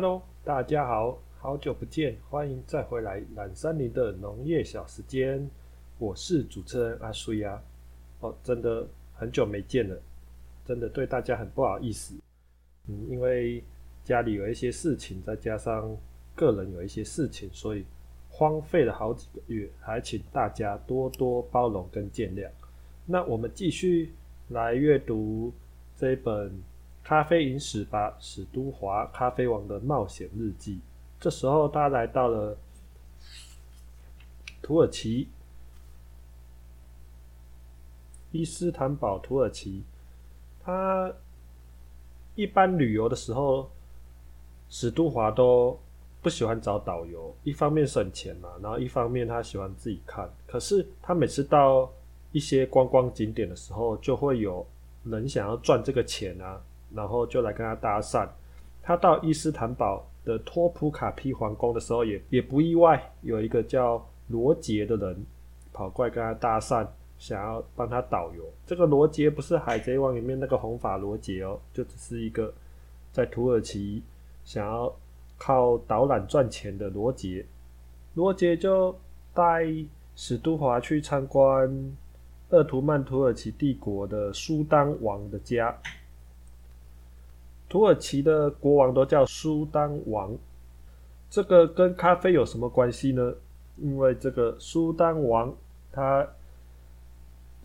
Hello，大家好，好久不见，欢迎再回来懒山林的农业小时间。我是主持人阿苏呀。哦，真的很久没见了，真的对大家很不好意思。嗯，因为家里有一些事情，再加上个人有一些事情，所以荒废了好几个月，还请大家多多包容跟见谅。那我们继续来阅读这一本。咖啡饮史吧，史都华咖啡王的冒险日记。这时候，他来到了土耳其伊斯坦堡。土耳其，他一般旅游的时候，史都华都不喜欢找导游，一方面省钱嘛，然后一方面他喜欢自己看。可是他每次到一些观光景点的时候，就会有人想要赚这个钱啊。然后就来跟他搭讪。他到伊斯坦堡的托普卡皮皇宫的时候，也也不意外，有一个叫罗杰的人跑过来跟他搭讪，想要帮他导游。这个罗杰不是海贼王里面那个红发罗杰哦，就只是一个在土耳其想要靠导览赚钱的罗杰。罗杰就带史都华去参观鄂图曼土耳其帝国的苏丹王的家。土耳其的国王都叫苏丹王，这个跟咖啡有什么关系呢？因为这个苏丹王他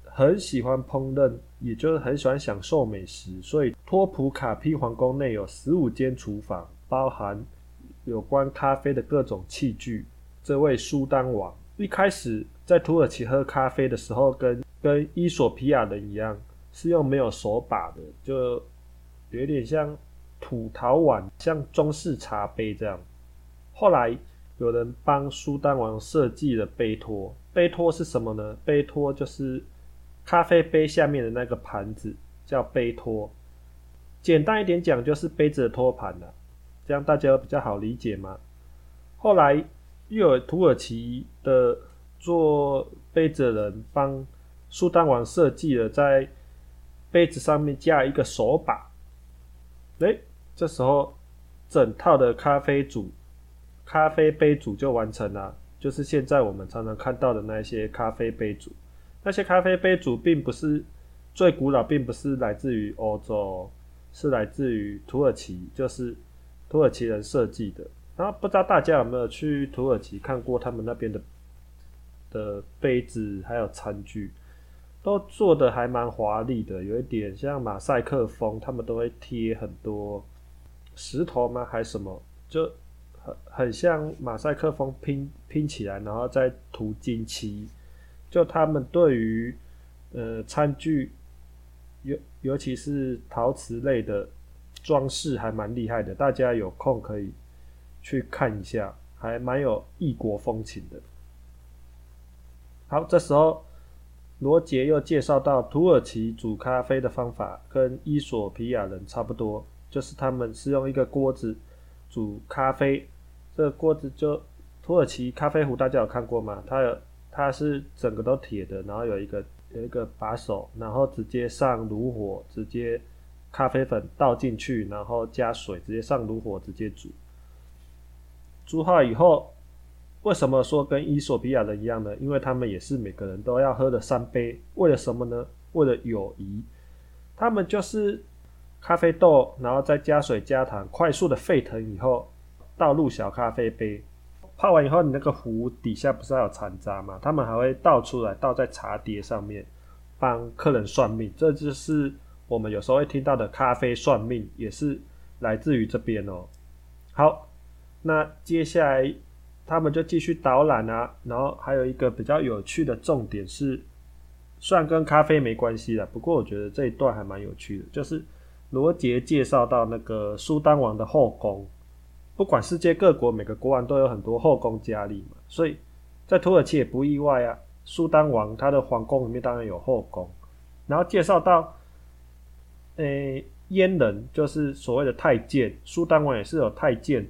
很喜欢烹饪，也就是很喜欢享受美食，所以托普卡皮皇宫内有十五间厨房，包含有关咖啡的各种器具。这位苏丹王一开始在土耳其喝咖啡的时候，跟跟伊索皮亚人一样，是用没有手把的，就。有点像土陶碗，像中式茶杯这样。后来有人帮苏丹王设计了杯托，杯托是什么呢？杯托就是咖啡杯下面的那个盘子，叫杯托。简单一点讲，就是杯子的托盘了，这样大家比较好理解吗？后来又有土耳其的做杯子的人帮苏丹王设计了，在杯子上面加一个手把。哎，这时候整套的咖啡组、咖啡杯组就完成了，就是现在我们常常看到的那些咖啡杯组。那些咖啡杯组并不是最古老，并不是来自于欧洲，是来自于土耳其，就是土耳其人设计的。然后不知道大家有没有去土耳其看过他们那边的的杯子还有餐具。都做的还蛮华丽的，有一点像马赛克风，他们都会贴很多石头吗？还是什么？就很很像马赛克风拼拼起来，然后再涂金漆。就他们对于呃餐具，尤尤其是陶瓷类的装饰还蛮厉害的，大家有空可以去看一下，还蛮有异国风情的。好，这时候。罗杰又介绍到，土耳其煮咖啡的方法跟伊索比亚人差不多，就是他们是用一个锅子煮咖啡。这个锅子就土耳其咖啡壶，大家有看过吗？它有，它是整个都铁的，然后有一个有一个把手，然后直接上炉火，直接咖啡粉倒进去，然后加水，直接上炉火直接煮。煮好以后。为什么说跟伊索比亚人一样呢？因为他们也是每个人都要喝的三杯。为了什么呢？为了友谊。他们就是咖啡豆，然后再加水加糖，快速的沸腾以后，倒入小咖啡杯。泡完以后，你那个壶底下不是还有残渣吗？他们还会倒出来，倒在茶碟上面，帮客人算命。这就是我们有时候会听到的咖啡算命，也是来自于这边哦。好，那接下来。他们就继续导览啊，然后还有一个比较有趣的重点是，虽然跟咖啡没关系的，不过我觉得这一段还蛮有趣的，就是罗杰介绍到那个苏丹王的后宫，不管世界各国每个国王都有很多后宫佳丽嘛，所以在土耳其也不意外啊。苏丹王他的皇宫里面当然有后宫，然后介绍到，诶，阉人就是所谓的太监，苏丹王也是有太监。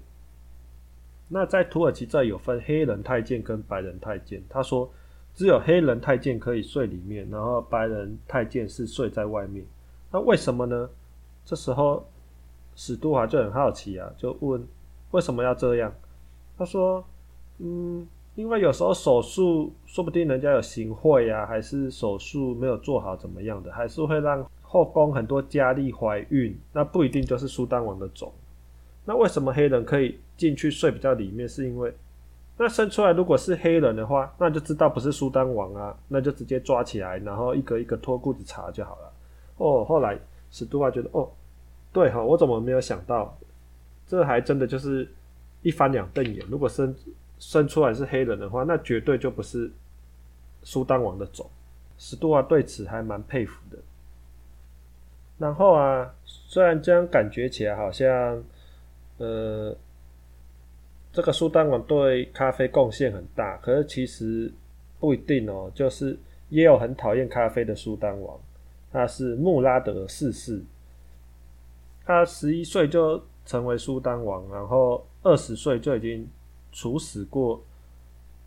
那在土耳其这有分黑人太监跟白人太监。他说，只有黑人太监可以睡里面，然后白人太监是睡在外面。那为什么呢？这时候史都华就很好奇啊，就问为什么要这样？他说，嗯，因为有时候手术说不定人家有行贿啊，还是手术没有做好怎么样的，还是会让后宫很多佳丽怀孕，那不一定就是苏丹王的种。那为什么黑人可以进去睡比较里面？是因为那生出来如果是黑人的话，那就知道不是苏丹王啊，那就直接抓起来，然后一个一个脱裤子查就好了。哦，后来史杜瓦觉得，哦，对哈，我怎么没有想到？这还真的就是一翻两瞪眼。如果生生出来是黑人的话，那绝对就不是苏丹王的种。史杜瓦对此还蛮佩服的。然后啊，虽然这样感觉起来好像。呃，这个苏丹王对咖啡贡献很大，可是其实不一定哦。就是也有很讨厌咖啡的苏丹王，他是穆拉德四世，他十一岁就成为苏丹王，然后二十岁就已经处死过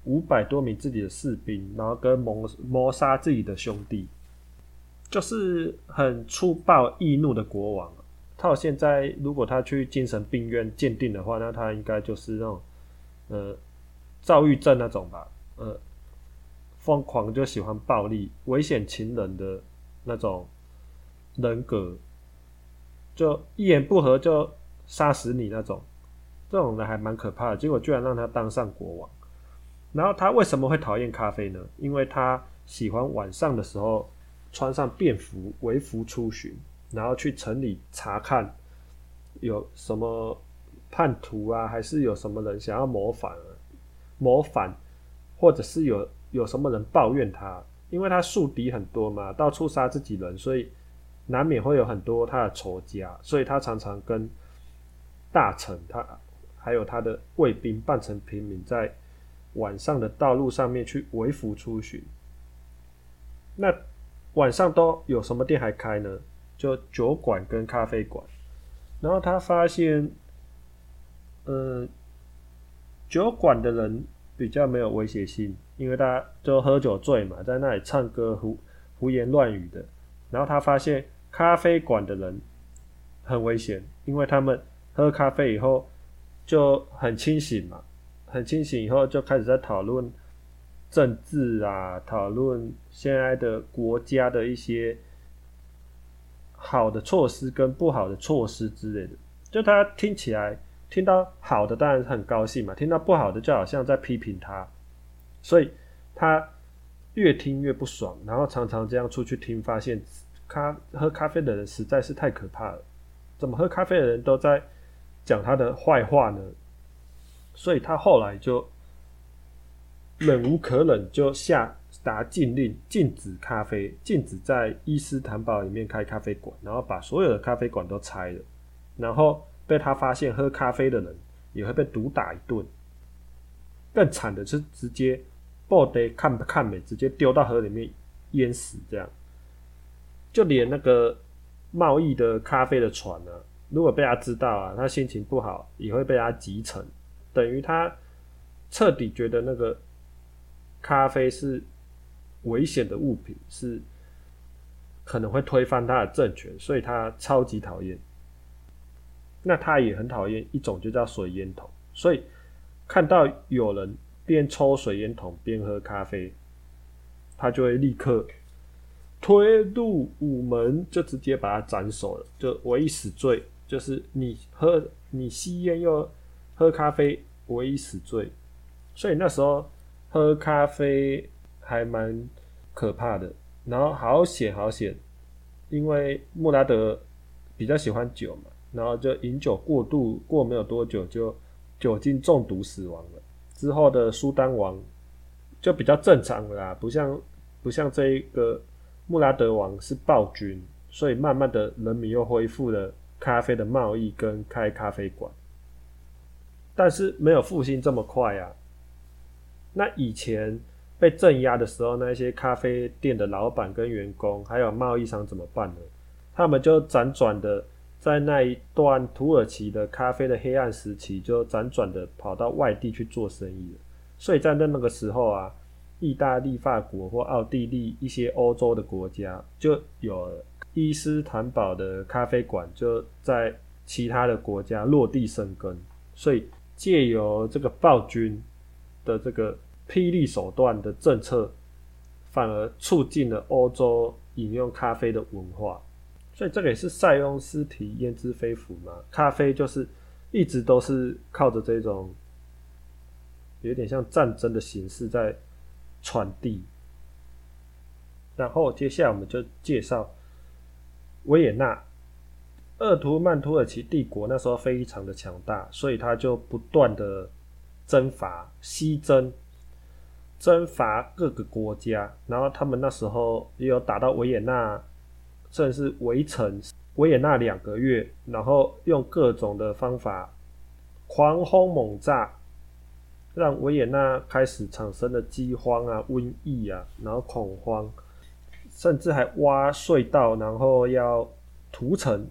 五百多名自己的士兵，然后跟谋谋杀自己的兄弟，就是很粗暴易怒的国王。他现在如果他去精神病院鉴定的话，那他应该就是那种呃躁郁症那种吧，呃疯狂就喜欢暴力、危险情人的那种人格，就一言不合就杀死你那种，这种人还蛮可怕的。结果居然让他当上国王，然后他为什么会讨厌咖啡呢？因为他喜欢晚上的时候穿上便服为服出巡。然后去城里查看有什么叛徒啊，还是有什么人想要谋反啊？谋反，或者是有有什么人抱怨他，因为他宿敌很多嘛，到处杀自己人，所以难免会有很多他的仇家，所以他常常跟大臣他还有他的卫兵扮成平民，在晚上的道路上面去微服出巡。那晚上都有什么店还开呢？就酒馆跟咖啡馆，然后他发现，呃，酒馆的人比较没有威胁性，因为大家都喝酒醉嘛，在那里唱歌胡胡言乱语的。然后他发现咖啡馆的人很危险，因为他们喝咖啡以后就很清醒嘛，很清醒以后就开始在讨论政治啊，讨论现在的国家的一些。好的措施跟不好的措施之类的，就他听起来听到好的当然是很高兴嘛，听到不好的就好像在批评他，所以他越听越不爽，然后常常这样出去听，发现咖喝咖啡的人实在是太可怕了，怎么喝咖啡的人都在讲他的坏话呢？所以他后来就忍无可忍，就下。达禁令，禁止咖啡，禁止在伊斯坦堡里面开咖啡馆，然后把所有的咖啡馆都拆了，然后被他发现喝咖啡的人也会被毒打一顿。更惨的是，直接不得看不看美，直接丢到河里面淹死。这样，就连那个贸易的咖啡的船呢，如果被他知道啊，他心情不好，也会被他击沉，等于他彻底觉得那个咖啡是。危险的物品是可能会推翻他的政权，所以他超级讨厌。那他也很讨厌一种就叫水烟筒，所以看到有人边抽水烟筒边喝咖啡，他就会立刻推入午门，就直接把他斩首了，就唯一死罪就是你喝你吸烟又喝咖啡，唯一死罪。所以那时候喝咖啡。还蛮可怕的，然后好险好险，因为穆拉德比较喜欢酒嘛，然后就饮酒过度，过没有多久就酒精中毒死亡了。之后的苏丹王就比较正常了啦，不像不像这一个穆拉德王是暴君，所以慢慢的人民又恢复了咖啡的贸易跟开咖啡馆，但是没有复兴这么快啊。那以前。被镇压的时候，那些咖啡店的老板跟员工，还有贸易商怎么办呢？他们就辗转的在那一段土耳其的咖啡的黑暗时期，就辗转的跑到外地去做生意了。所以在那那个时候啊，意大利、法国或奥地利一些欧洲的国家，就有伊斯坦堡的咖啡馆，就在其他的国家落地生根。所以借由这个暴君的这个霹雳手段的政策，反而促进了欧洲饮用咖啡的文化。所以这个也是塞翁失蹄焉知非福嘛，咖啡就是一直都是靠着这种有点像战争的形式在传递。然后接下来我们就介绍维也纳。鄂图曼土耳其帝国那时候非常的强大，所以他就不断的征伐、西征、征伐各个国家。然后他们那时候也有打到维也纳，甚至是围城维也纳两个月，然后用各种的方法狂轰猛炸，让维也纳开始产生了饥荒啊、瘟疫啊，然后恐慌。甚至还挖隧道，然后要屠城。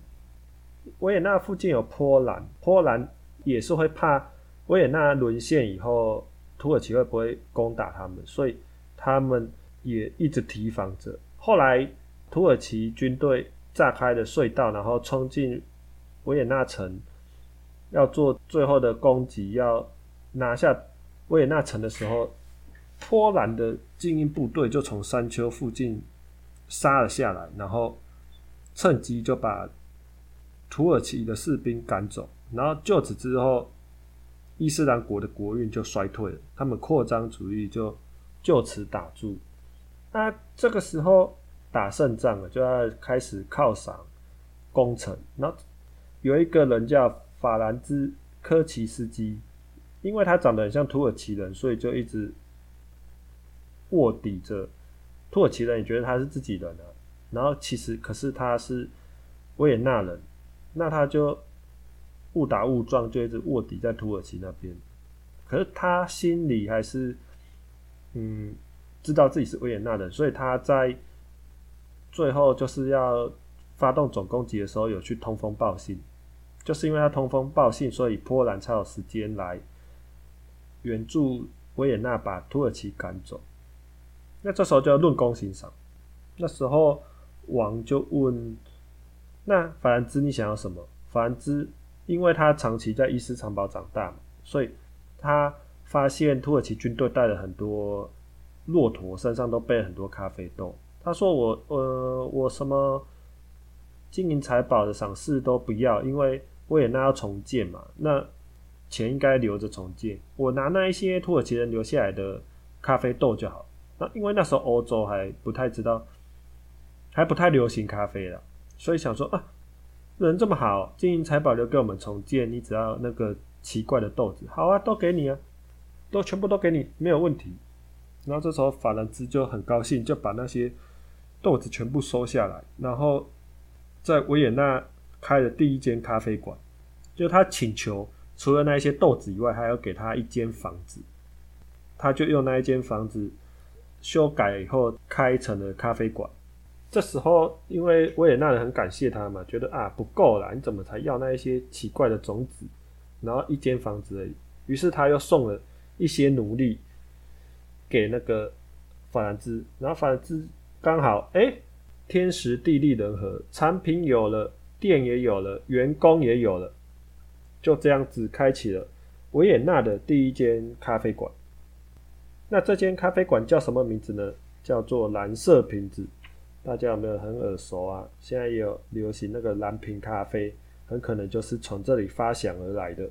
维也纳附近有波兰，波兰也是会怕维也纳沦陷以后，土耳其会不会攻打他们，所以他们也一直提防着。后来土耳其军队炸开了隧道，然后冲进维也纳城，要做最后的攻击，要拿下维也纳城的时候，波兰的精英部队就从山丘附近。杀了下来，然后趁机就把土耳其的士兵赶走。然后就此之后，伊斯兰国的国运就衰退了，他们扩张主义就就此打住。那这个时候打胜仗了，就要开始犒赏功臣。那有一个人叫法兰兹科奇斯基，因为他长得很像土耳其人，所以就一直卧底着。土耳其人也觉得他是自己人啊，然后其实可是他是维也纳人，那他就误打误撞就一直卧底在土耳其那边，可是他心里还是嗯知道自己是维也纳人，所以他在最后就是要发动总攻击的时候有去通风报信，就是因为他通风报信，所以波兰才有时间来援助维也纳把土耳其赶走。那这时候就要论功行赏。那时候王就问：“那法兰兹，你想要什么？”法兰兹因为他长期在伊斯城堡长大，所以他发现土耳其军队带了很多骆驼，身上都背了很多咖啡豆。他说：“我呃，我什么金银财宝的赏赐都不要，因为维也纳要重建嘛，那钱应该留着重建。我拿那一些土耳其人留下来的咖啡豆就好。”那因为那时候欧洲还不太知道，还不太流行咖啡了，所以想说啊，人这么好，金银财宝留给我们重建，你只要那个奇怪的豆子，好啊，都给你啊，都全部都给你，没有问题。然后这时候法兰兹就很高兴，就把那些豆子全部收下来，然后在维也纳开了第一间咖啡馆，就他请求除了那一些豆子以外，还要给他一间房子，他就用那一间房子。修改以后开成了咖啡馆。这时候，因为维也纳人很感谢他嘛，觉得啊不够了，你怎么才要那一些奇怪的种子？然后一间房子而已。于是他又送了一些奴隶给那个法兰兹。然后法兰兹刚好哎，天时地利人和，产品有了，店也有了，员工也有了，就这样子开启了维也纳的第一间咖啡馆。那这间咖啡馆叫什么名字呢？叫做蓝色瓶子，大家有没有很耳熟啊？现在也有流行那个蓝瓶咖啡，很可能就是从这里发响而来的。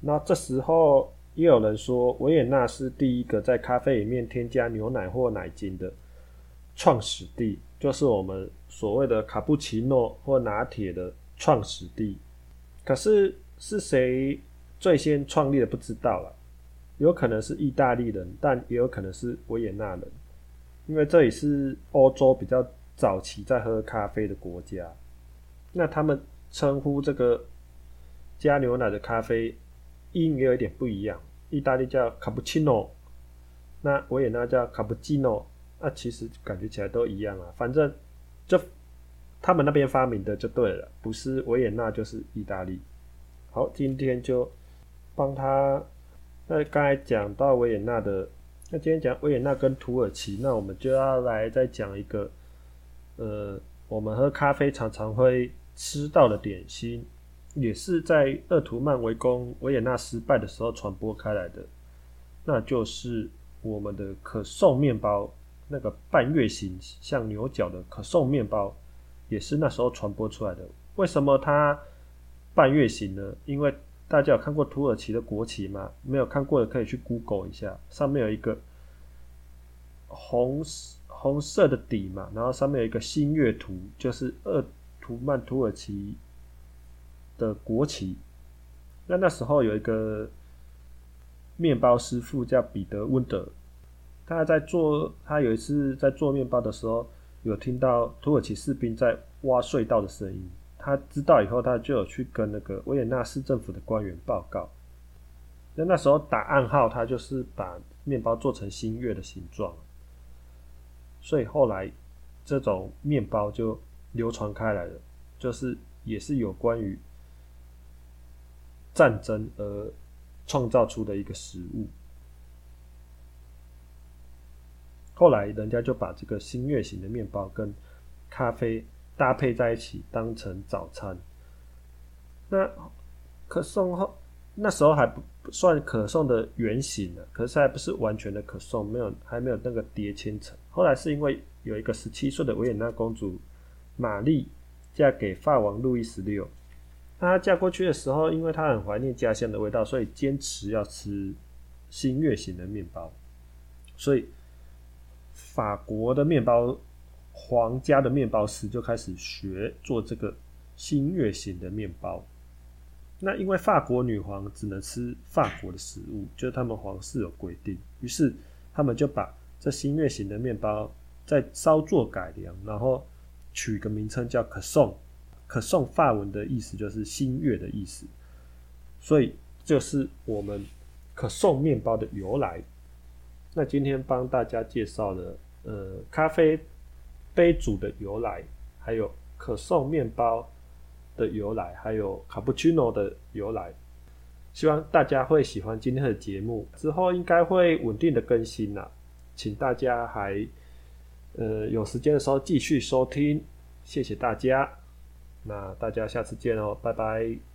那这时候也有人说，维也纳是第一个在咖啡里面添加牛奶或奶精的创始地，就是我们所谓的卡布奇诺或拿铁的创始地。可是是谁最先创立的，不知道了。有可能是意大利人，但也有可能是维也纳人，因为这里是欧洲比较早期在喝咖啡的国家。那他们称呼这个加牛奶的咖啡音也有一点不一样，意大利叫卡布奇诺，那维也纳叫卡布奇诺，那其实感觉起来都一样啊。反正就他们那边发明的就对了，不是维也纳就是意大利。好，今天就帮他。那刚才讲到维也纳的，那今天讲维也纳跟土耳其，那我们就要来再讲一个，呃，我们喝咖啡常常会吃到的点心，也是在鄂图曼围攻维也纳失败的时候传播开来的，那就是我们的可颂面包，那个半月形像牛角的可颂面包，也是那时候传播出来的。为什么它半月形呢？因为大家有看过土耳其的国旗吗？没有看过的可以去 Google 一下，上面有一个红红色的底嘛，然后上面有一个新月图，就是鄂图曼土耳其。的国旗，那那时候有一个面包师傅叫彼得温德，他在做，他有一次在做面包的时候，有听到土耳其士兵在挖隧道的声音，他知道以后，他就有去跟那个维也纳市政府的官员报告。那那时候打暗号，他就是把面包做成新月的形状，所以后来这种面包就流传开来了，就是也是有关于。战争而创造出的一个食物，后来人家就把这个新月形的面包跟咖啡搭配在一起，当成早餐。那可颂后那时候还不算可颂的原型呢，可是还不是完全的可颂，没有还没有那个叠千层。后来是因为有一个十七岁的维也纳公主玛丽嫁给法王路易十六。她嫁过去的时候，因为她很怀念家乡的味道，所以坚持要吃新月形的面包。所以法国的面包皇家的面包师就开始学做这个新月形的面包。那因为法国女皇只能吃法国的食物，就是他们皇室有规定，于是他们就把这新月形的面包再稍作改良，然后取个名称叫可颂。可颂法文的意思就是新月的意思，所以这是我们可颂面包的由来。那今天帮大家介绍了呃咖啡杯煮的由来，还有可颂面包的由来，还有卡布奇诺的由来。希望大家会喜欢今天的节目，之后应该会稳定的更新啦，请大家还呃有时间的时候继续收听，谢谢大家。那大家下次见哦，拜拜。